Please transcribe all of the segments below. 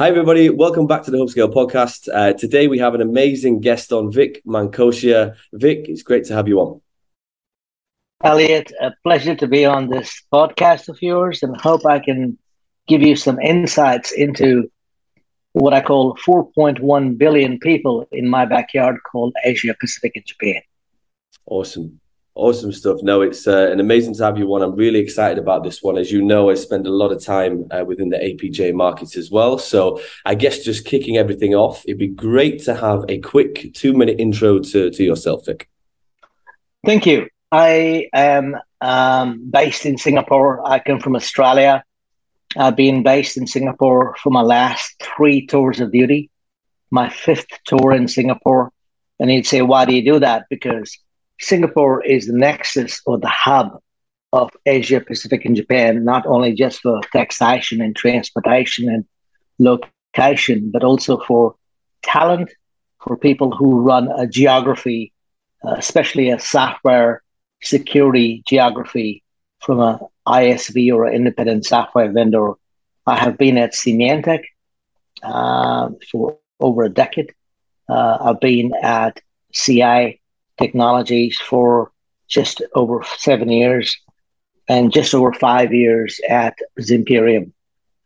Hi, everybody. Welcome back to the Hubscale podcast. Uh, today, we have an amazing guest on, Vic Mankotia. Vic, it's great to have you on. Elliot, a pleasure to be on this podcast of yours and hope I can give you some insights into what I call 4.1 billion people in my backyard called Asia, Pacific, and Japan. Awesome. Awesome stuff. No, it's uh, an amazing to have you on. I'm really excited about this one. As you know, I spend a lot of time uh, within the APJ markets as well. So I guess just kicking everything off, it'd be great to have a quick two minute intro to, to yourself, Vic. Thank you. I am um, based in Singapore. I come from Australia. I've been based in Singapore for my last three tours of duty, my fifth tour in Singapore. And you'd say, why do you do that? Because Singapore is the nexus or the hub of Asia Pacific and Japan, not only just for taxation and transportation and location, but also for talent, for people who run a geography, uh, especially a software security geography from a ISV or an independent software vendor. I have been at Symantec uh, for over a decade. Uh, I've been at CA Technologies for just over seven years and just over five years at Zimperium,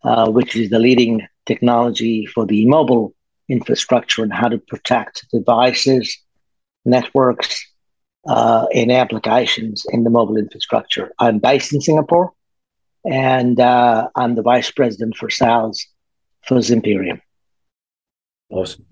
uh, which is the leading technology for the mobile infrastructure and how to protect devices, networks, uh, and applications in the mobile infrastructure. I'm based in Singapore and uh, I'm the vice president for sales for Zimperium. Awesome.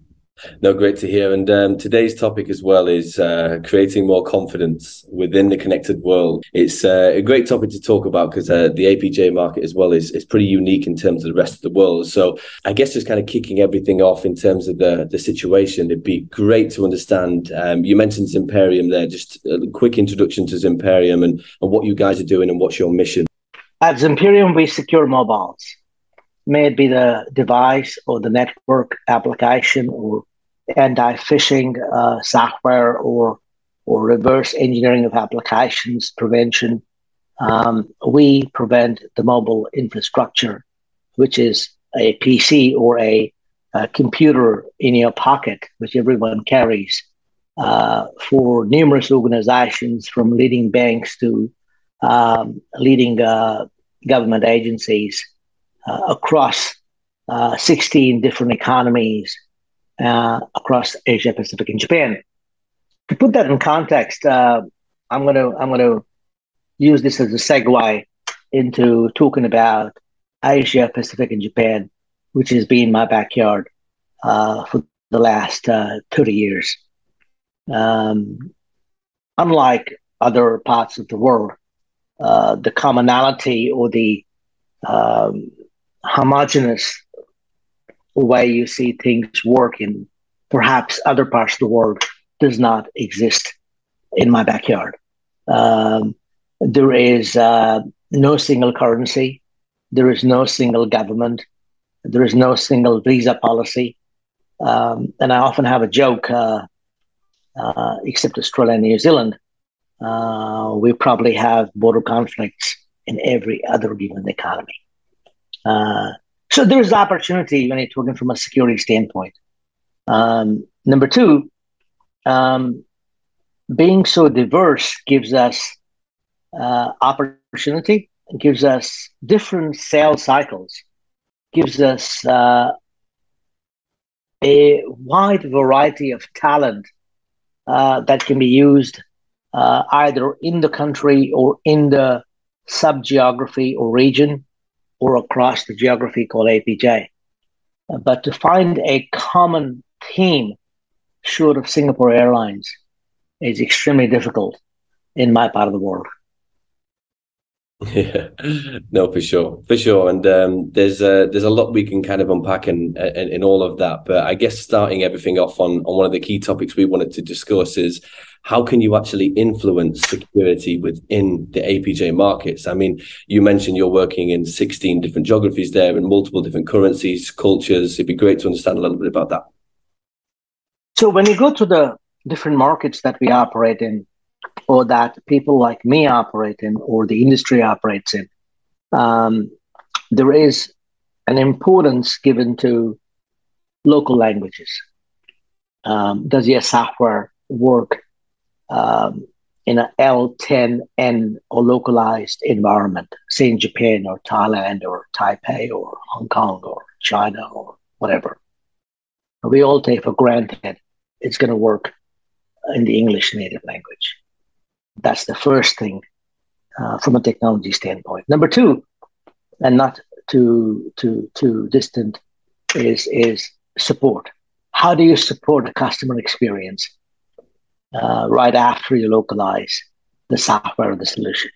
No, great to hear. And um, today's topic as well is uh, creating more confidence within the connected world. It's uh, a great topic to talk about because uh, the APJ market as well is, is pretty unique in terms of the rest of the world. So I guess just kind of kicking everything off in terms of the, the situation, it'd be great to understand. Um, you mentioned Zimperium there, just a quick introduction to Zimperium and, and what you guys are doing and what's your mission. At Zimperium, we secure mobiles may it be the device or the network application or anti-phishing uh, software or or reverse engineering of applications prevention. Um, we prevent the mobile infrastructure, which is a PC or a, a computer in your pocket, which everyone carries, uh, for numerous organizations from leading banks to um, leading uh, government agencies across uh, 16 different economies uh, across Asia Pacific and Japan. To put that in context, uh, I'm gonna I'm gonna use this as a segue into talking about Asia Pacific and Japan, which has been my backyard uh, for the last uh, 30 years. Um, unlike other parts of the world, the commonality or the um, homogenous way you see things work in perhaps other parts of the world does not exist in my backyard. Um, there is uh, no single currency. There is no single government. There is no single visa policy. Um, and I often have a joke, uh, uh, except Australia and New Zealand, uh, we probably have border conflicts in every other given economy. Uh, so there's opportunity when you're talking from a security standpoint. Um, number two, um, being so diverse gives us uh, opportunity, gives us different sales cycles, gives us uh, a wide variety of talent uh, that can be used uh, either in the country or in the sub geography or region or across the geography called APJ. Uh, but to find a common theme short of Singapore Airlines is extremely difficult in my part of the world. Yeah, no, for sure, for sure. And um, there's a, there's a lot we can kind of unpack in, in, in all of that. But I guess starting everything off on on one of the key topics we wanted to discuss is how can you actually influence security within the APJ markets? I mean, you mentioned you're working in 16 different geographies there and multiple different currencies, cultures. It'd be great to understand a little bit about that. So when you go to the different markets that we operate in, or that people like me operate in, or the industry operates in, um, there is an importance given to local languages. Um, does your software work um, in an L10N or localized environment, say in Japan or Thailand or Taipei or Hong Kong or China or whatever? We all take for granted it's going to work in the English native language. That's the first thing uh, from a technology standpoint. Number two, and not too too too distant, is is support. How do you support a customer experience uh, right after you localize the software or the solution?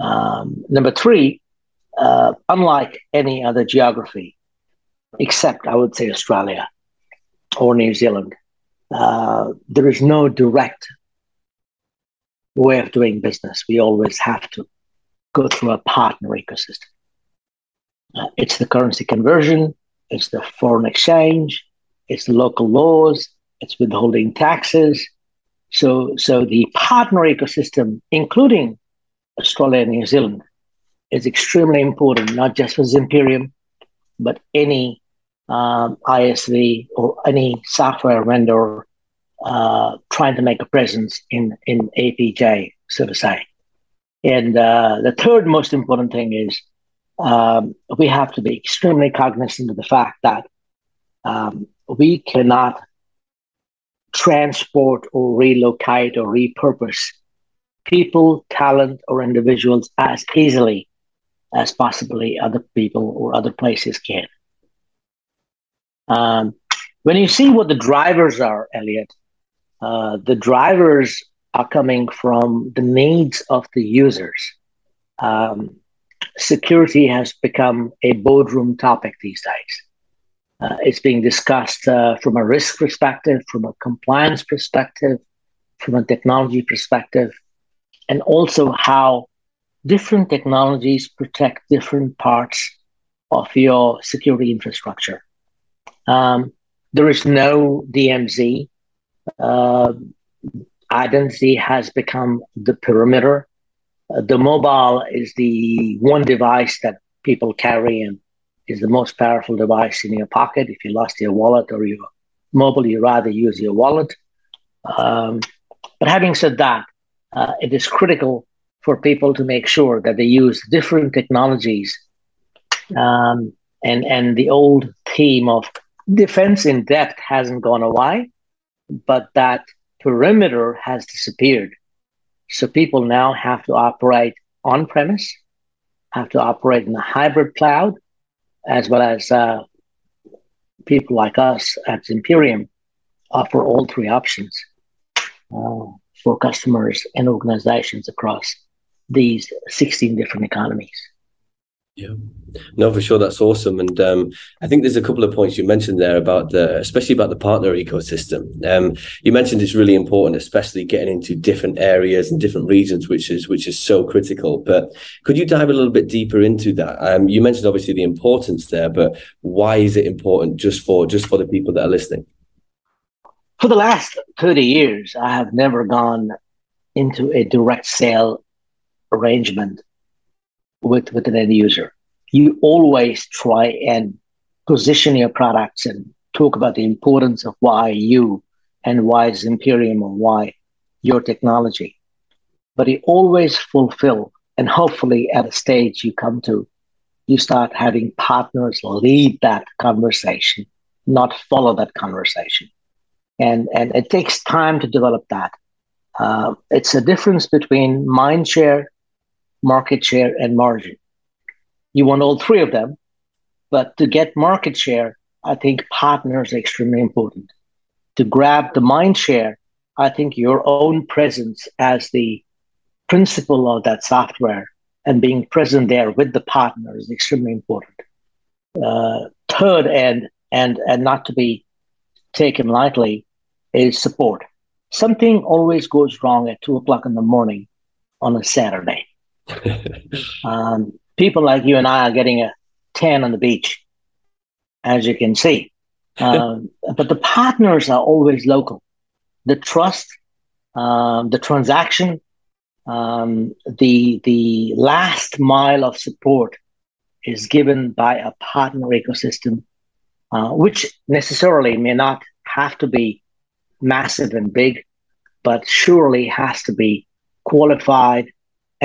Um, number three, uh, unlike any other geography, except I would say Australia or New Zealand, uh, there is no direct way of doing business. We always have to go through a partner ecosystem. Uh, it's the currency conversion, it's the foreign exchange, it's the local laws, it's withholding taxes. So, so the partner ecosystem, including Australia and New Zealand, is extremely important, not just for Zimperium, but any um, ISV or any software vendor uh, trying to make a presence in, in APJ, so to say. And uh, the third most important thing is um, we have to be extremely cognizant of the fact that um, we cannot transport or relocate or repurpose people, talent, or individuals as easily as possibly other people or other places can. Um, when you see what the drivers are, Elliot, uh, the drivers are coming from the needs of the users. Um, security has become a boardroom topic these days. Uh, it's being discussed uh, from a risk perspective, from a compliance perspective, from a technology perspective, and also how different technologies protect different parts of your security infrastructure. Um, there is no DMZ. Uh, identity has become the perimeter. Uh, the mobile is the one device that people carry and is the most powerful device in your pocket. If you lost your wallet or your mobile, you rather use your wallet. Um, but having said that, uh, it is critical for people to make sure that they use different technologies um, and and the old theme of defense in depth hasn't gone away, but that perimeter has disappeared. So people now have to operate on premise, have to operate in a hybrid cloud, as well as uh, people like us at Zimperium, offer all three options uh, for customers and organizations across these 16 different economies. Yeah, no, for sure, that's awesome. And um, I think there's a couple of points you mentioned there about the, especially about the partner ecosystem. Um, you mentioned it's really important, especially getting into different areas and different regions, which is which is so critical. But could you dive a little bit deeper into that? Um, you mentioned obviously the importance there, but why is it important just for just for the people that are listening? For the last thirty years, I have never gone into a direct sale arrangement with, with an end user. You always try and position your products and talk about the importance of why you and why is Zimperium or why your technology. But you always fulfill, and hopefully at a stage you come to, you start having partners lead that conversation, not follow that conversation. And, and it takes time to develop that. Uh, it's a difference between mind share market share, and margin. You want all three of them, but to get market share, I think partners are extremely important. To grab the mind share, I think your own presence as the principal of that software and being present there with the partner is extremely important. Uh, third, and and and not to be taken lightly, is support. Something always goes wrong at two o'clock in the morning on a Saturday. um, people like you and I are getting a tan on the beach, as you can see. Um, but the partners are always local. The trust, um, the transaction, um, the the last mile of support is given by a partner ecosystem, uh, which necessarily may not have to be massive and big, but surely has to be qualified,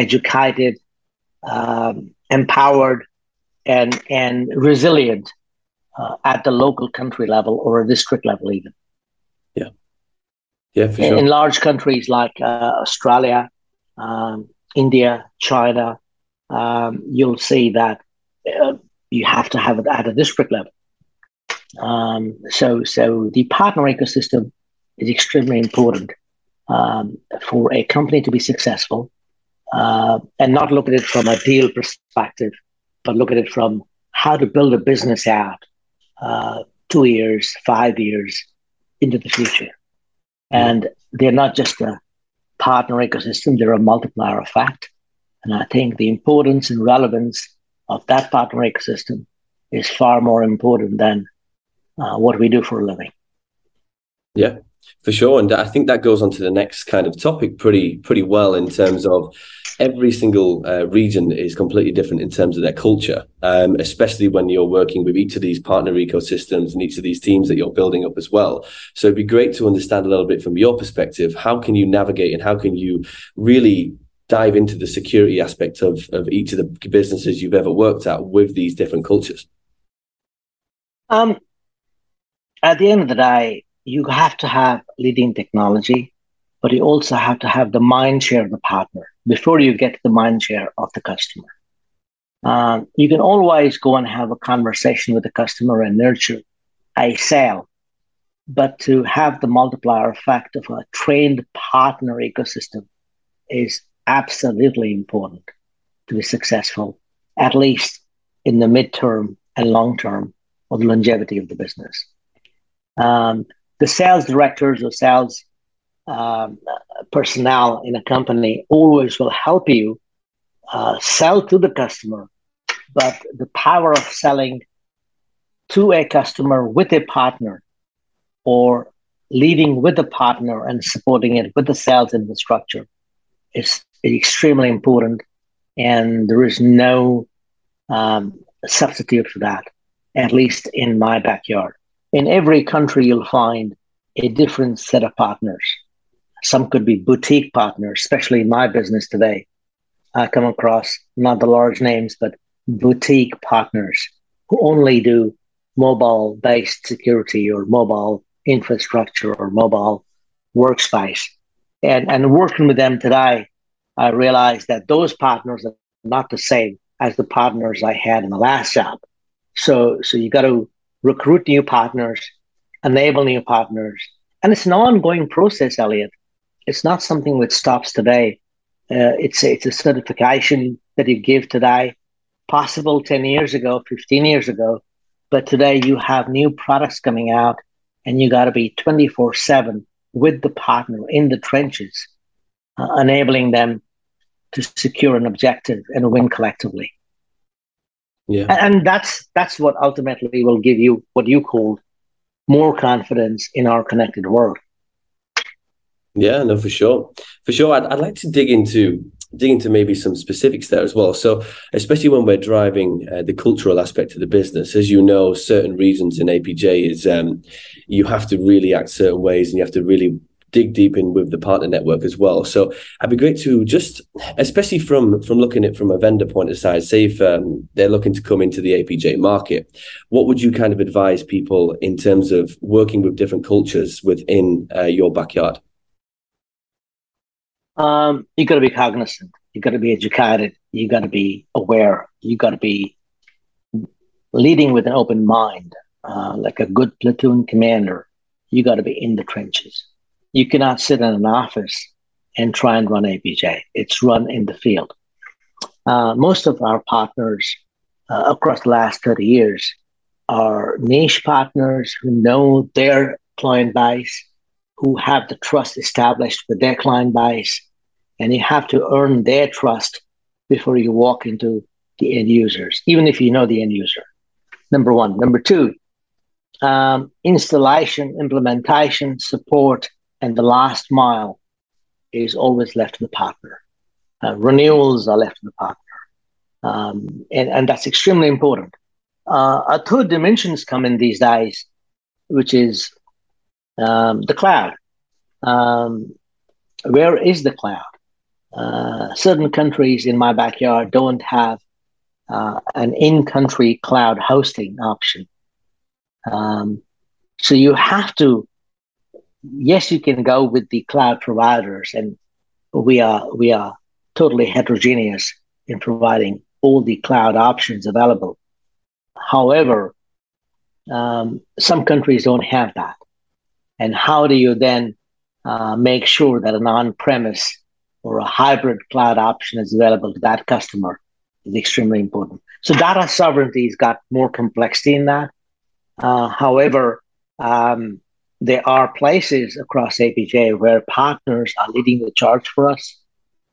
educated, um, empowered, and and resilient uh, at the local country level or a district level, even. Yeah, yeah, for sure. In large countries like uh, Australia, um, India, China, um, you'll see that uh, you have to have it at a district level. Um, so, so the partner ecosystem is extremely important um, for a company to be successful, uh, and not look at it from a deal perspective, but look at it from how to build a business out uh, two years, five years into the future. And they're not just a partner ecosystem, they're a multiplier effect. And I think the importance and relevance of that partner ecosystem is far more important than uh, what we do for a living. Yeah, for sure. And I think that goes on to the next kind of topic pretty pretty well in terms of every single uh, region is completely different in terms of their culture, um, especially when you're working with each of these partner ecosystems and each of these teams that you're building up as well. So it'd be great to understand a little bit from your perspective. How can you navigate and how can you really dive into the security aspect of, of each of the businesses you've ever worked at with these different cultures? Um, at the end of the day, you have to have leading technology, but you also have to have the mind share of the partner before you get the mind share of the customer. Um, you can always go and have a conversation with the customer and nurture a sale, but to have the multiplier effect of a trained partner ecosystem is absolutely important to be successful, at least in the midterm and long term of the longevity of the business. Um, the sales directors or sales um, personnel in a company always will help you uh, sell to the customer, but the power of selling to a customer with a partner or leading with a partner and supporting it with the sales infrastructure is extremely important. And there is no um, substitute for that, at least in my backyard. In every country, you'll find a different set of partners. Some could be boutique partners, especially in my business today. I come across not the large names, but boutique partners who only do mobile based security or mobile infrastructure or mobile workspace. And, and working with them today, I realized that those partners are not the same as the partners I had in the last job. So, so you got to recruit new partners, enable new partners. And it's an ongoing process, Elliot. It's not something that stops today. Uh, it's, a, it's a certification that you give today, possible 10 years ago, 15 years ago. But today you have new products coming out and you got to be 24 7 with the partner in the trenches, uh, enabling them to secure an objective and win collectively. Yeah. And that's that's what ultimately will give you what you called more confidence in our connected world. Yeah, no, for sure, for sure. I'd, I'd like to dig into dig into maybe some specifics there as well. So, especially when we're driving uh, the cultural aspect of the business, as you know, certain reasons in APJ is um, you have to really act certain ways, and you have to really dig deep in with the partner network as well. So it'd be great to just, especially from from looking at from a vendor point of side, say if um, they're looking to come into the APJ market, what would you kind of advise people in terms of working with different cultures within uh, your backyard? Um, you got to be cognizant. You got to be educated. You got to be aware. You got to be leading with an open mind, uh, like a good platoon commander. You got to be in the trenches you cannot sit in an office and try and run APJ. It's run in the field. Uh, most of our partners uh, across the last 30 years are niche partners who know their client base, who have the trust established with their client base, and you have to earn their trust before you walk into the end users, even if you know the end user. Number one. Number two, um, installation, implementation, support, and the last mile is always left to the partner. Uh, renewals are left to the partner. Um, and, and that's extremely important. Uh, a third dimensions come in these days, which is um, the cloud. Um, where is the cloud? Uh, certain countries in my backyard don't have uh, an in-country cloud hosting option. Um, so you have to, yes, you can go with the cloud providers, and we are we are totally heterogeneous in providing all the cloud options available. However, um, some countries don't have that, and how do you then uh, make sure that an on-premise or a hybrid cloud option is available to that customer is extremely important. So data sovereignty has got more complexity in that. Uh, however, um, there are places across APJ where partners are leading the charge for us.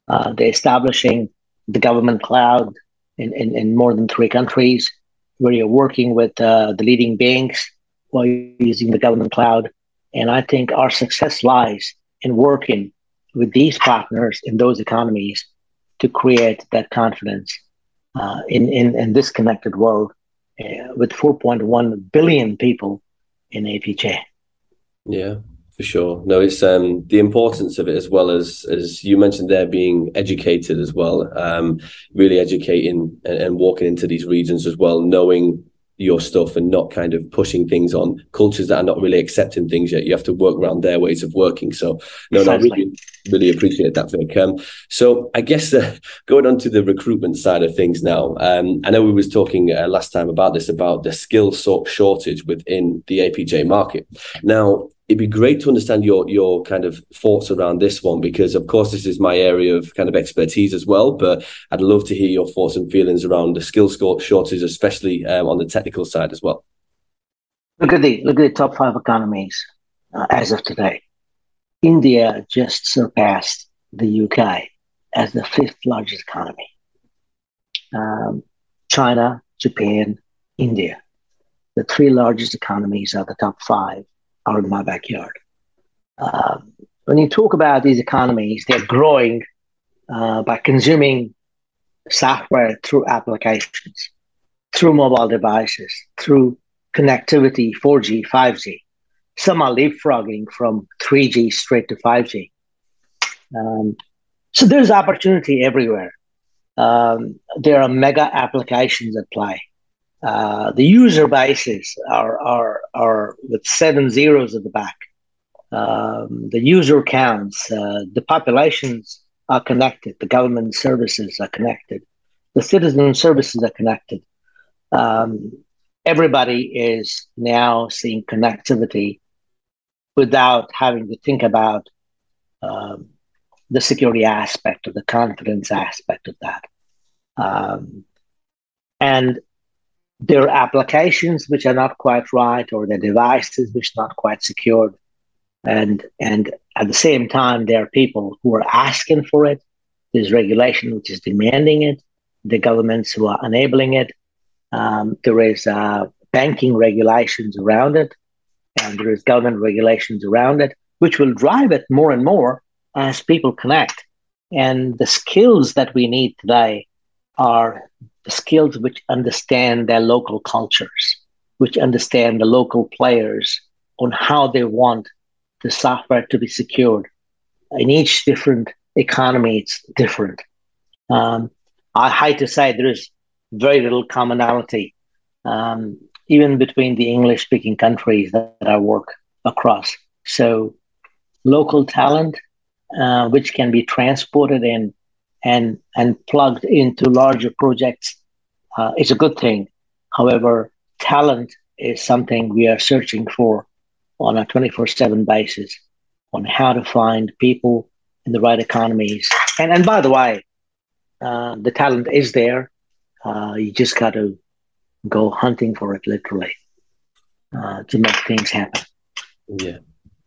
Uh, they're establishing the government cloud in, in, in, more than three countries, where you're working with uh, the leading banks while using the government cloud. And I think our success lies in working with these partners in those economies to create that confidence uh, in, in, in this connected world uh, with 4.1 billion people in APJ. Yeah, for sure. No, it's um, the importance of it as well as as you mentioned there being educated as well. Um, really educating and, and walking into these regions as well, knowing your stuff and not kind of pushing things on cultures that are not really accepting things yet. You have to work around their ways of working. So, no, no, I really, really appreciate that, Vic. Um, so, I guess uh, going on to the recruitment side of things now, um, I know we was talking uh, last time about this about the skill shortage within the APJ market. Now, it'd be great to understand your your kind of thoughts around this one because of course this is my area of kind of expertise as well but i'd love to hear your thoughts and feelings around the skill shortage especially um, on the technical side as well. Look at the look at the top five economies uh, as of today. India just surpassed the uk as the fifth largest economy. Um, china japan india. The three largest economies are the top five out of my backyard. Um, when you talk about these economies, they're growing uh, by consuming software through applications, through mobile devices, through connectivity, 4G, 5G. Some are leapfrogging from 3G straight to 5G. Um, so there's opportunity everywhere. Um, there are mega applications at play. Uh, the user bases are, are, are with seven zeros at the back. Um, the user counts, uh, the populations are connected, the government services are connected, the citizen services are connected. Um, everybody is now seeing connectivity without having to think about um, the security aspect or the confidence aspect of that. Um, and there are applications which are not quite right or the devices which are not quite secured. And and at the same time there are people who are asking for it. There's regulation which is demanding it. The governments who are enabling it. Um, there is uh, banking regulations around it. And there is government regulations around it which will drive it more and more as people connect. And the skills that we need today are skills which understand their local cultures, which understand the local players on how they want the software to be secured. In each different economy, it's different. Um, I hate to say there is very little commonality, um, even between the English speaking countries that, that, I work across. So, local talent, uh, which can be transported in and and plugged into larger projects uh, is a good thing. However, talent is something we are searching for on a 24/7 basis on how to find people in the right economies. And and by the way, uh, the talent is there. Uh, you just got to go hunting for it, literally, uh, to make things happen. Yeah.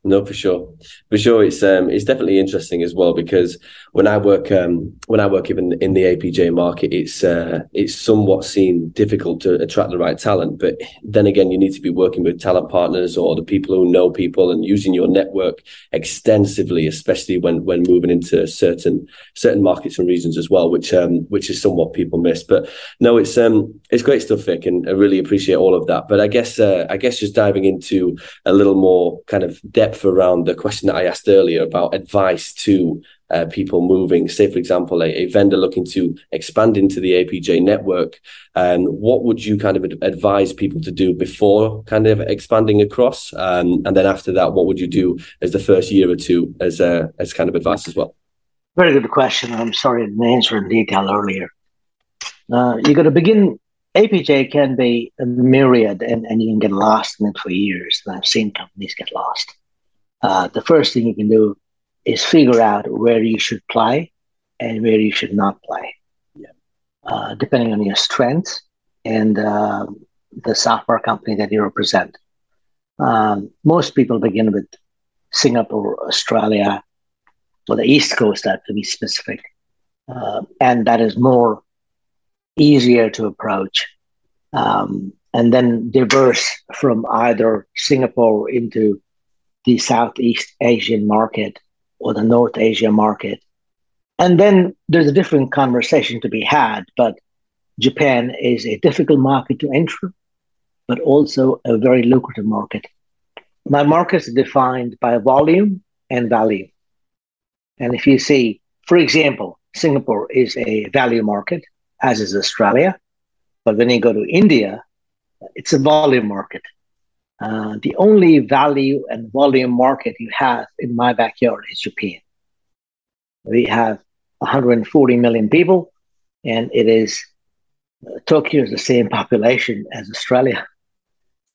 No, for sure, for sure. It's um, it's definitely interesting as well because when I work um, when I work even in the APJ market, it's uh, it's somewhat seen difficult to attract the right talent. But then again, you need to be working with talent partners or the people who know people and using your network extensively, especially when when moving into certain certain markets and regions as well, which um, which is somewhat people miss. But no, it's um, it's great stuff, Vic, and I really appreciate all of that. But I guess uh, I guess just diving into a little more kind of depth depth around the question that I asked earlier about advice to uh, people moving. Say, for example, a, a, vendor looking to expand into the APJ network. Um, what would you kind of advise people to do before kind of expanding across? Um, and then after that, what would you do as the first year or two as a, as kind of advice as well? Very good question. I'm sorry I didn't answer in detail earlier. Uh, you got to begin. APJ can be a myriad, and, and you can get lost in it for years. And I've seen companies get lost uh, the first thing you can do is figure out where you should play and where you should not play, yeah. uh, depending on your strengths and uh, the software company that you represent. Um, most people begin with Singapore, Australia, or the East Coast, that to be specific, uh, and that is more easier to approach. Um, and then diverse from either Singapore into the Southeast Asian market or the North Asia market. And then there's a different conversation to be had, but Japan is a difficult market to enter, but also a very lucrative market. My markets are defined by volume and value. And if you see, for example, Singapore is a value market, as is Australia. But when you go to India, it's a volume market. Uh, the only value and volume market you have in my backyard is Japan. We have 140 million people, and it is uh, Tokyo is the same population as Australia.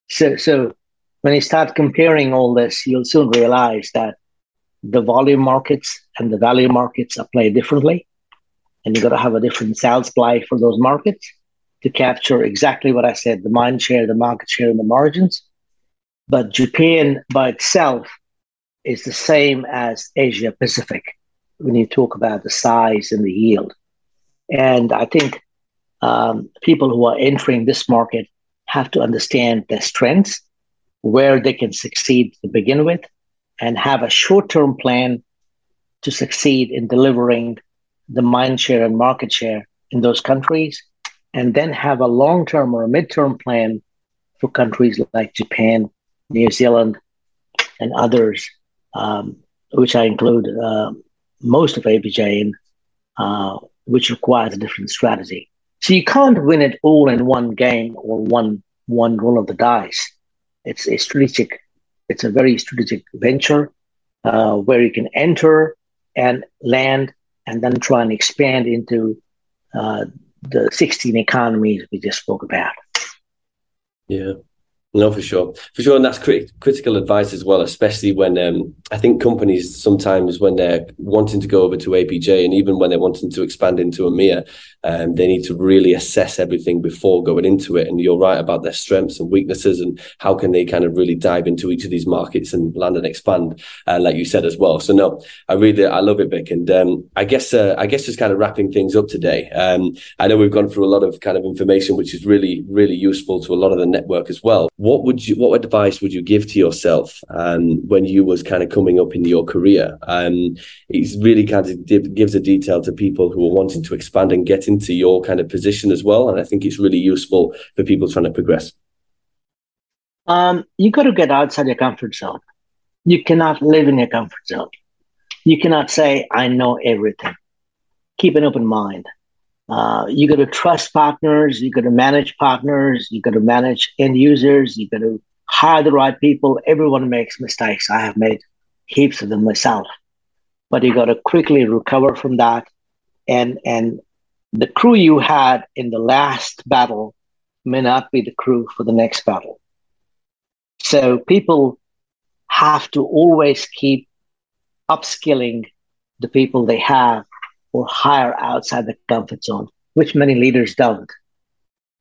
So, so when you start comparing all this, you'll soon realize that the volume markets and the value markets are played differently, and you've got to have a different sales play for those markets to capture exactly what I said: the mind share, the market share, and the margins but Japan by itself is the same as Asia Pacific when you talk about the size and the yield. And I think um, people who are entering this market have to understand their strengths, where they can succeed to begin with, and have a short term plan to succeed in delivering the mind share and market share in those countries, and then have a long term or a mid term plan for countries like Japan New Zealand, and others, um, which I include uh, most of APJ in, uh, which requires a different strategy. So you can't win it all in one game or one one roll of the dice. It's a strategic. It's a very strategic venture uh, where you can enter and land, and then try and expand into uh, the 16 economies we just spoke about. Yeah. No, for sure, for sure, and that's crit- critical advice as well, especially when um, I think companies sometimes when they're wanting to go over to APJ and even when they're wanting to expand into EMEA, um, they need to really assess everything before going into it. And you're right about their strengths and weaknesses and how can they kind of really dive into each of these markets and land and expand, uh, like you said as well. So no, I really I love it, Vic, and um, I guess uh, I guess just kind of wrapping things up today. Um, I know we've gone through a lot of kind of information which is really really useful to a lot of the network as well what would you what advice would you give to yourself um, when you was kind of coming up in your career? Um, it really kind of gives a detail to people who are wanting to expand and get into your kind of position as well and i think it's really useful for people trying to progress. Um, you got to get outside your comfort zone. You cannot live in your comfort zone. You cannot say i know everything. Keep an open mind uh, you got to trust partners, you got to manage partners, you got to manage end users, you got to hire the right people. Everyone makes mistakes. I have made heaps of them myself, but you got to quickly recover from that. And and the crew you had in the last battle may not be the crew for the next battle. So people have to always keep upskilling the people they have or hire outside the comfort zone, which many leaders don't.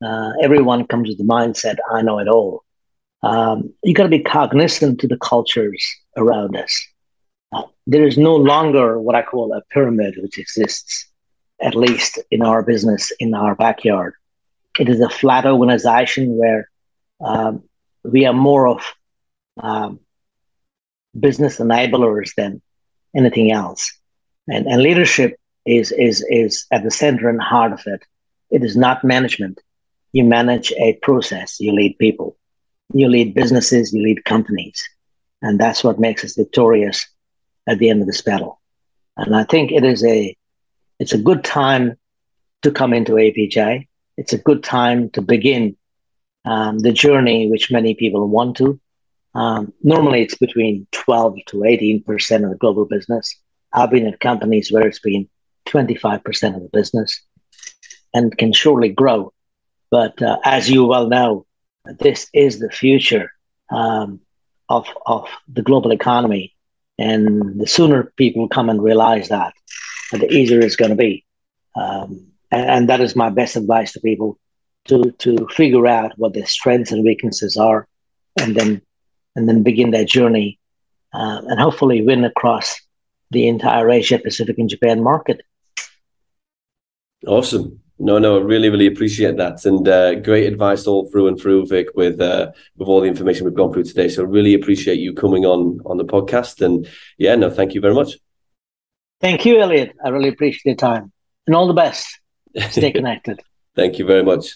Uh, everyone comes with the mindset, I know it all. Um, you got to be cognizant to the cultures around us. Uh, there is no longer what I call a pyramid which exists, at least in our business, in our backyard. It is a flat organization where um, we are more of um, business enablers than anything else. And, and leadership is, is, is at the center and heart of it. It is not management. You manage a process, you lead people, you lead businesses, you lead companies. And that's what makes us victorious at the end of this battle. And I think it is a it's a good time to come into APJ. It's a good time to begin um, the journey which many people want to. Um, normally, it's between 12 to 18 percent of the global business. I've been at companies where it's been 25 percent of the business, and can surely grow. But uh, as you well know, this is the future um, of of the global economy, and the sooner people come and realize that, the easier it's going to be. Um, and, and that is my best advice to people to to figure out what their strengths and weaknesses are, and then and then begin their journey, uh, and hopefully win across the entire Asia Pacific and Japan market. Awesome. No, no, I really, really appreciate that, and uh, great advice all through and through, Vic, with uh, with all the information we've gone through today. So, really appreciate you coming on on the podcast, and yeah, no, thank you very much. Thank you, Elliot. I really appreciate your time, and all the best. Stay connected. thank you very much.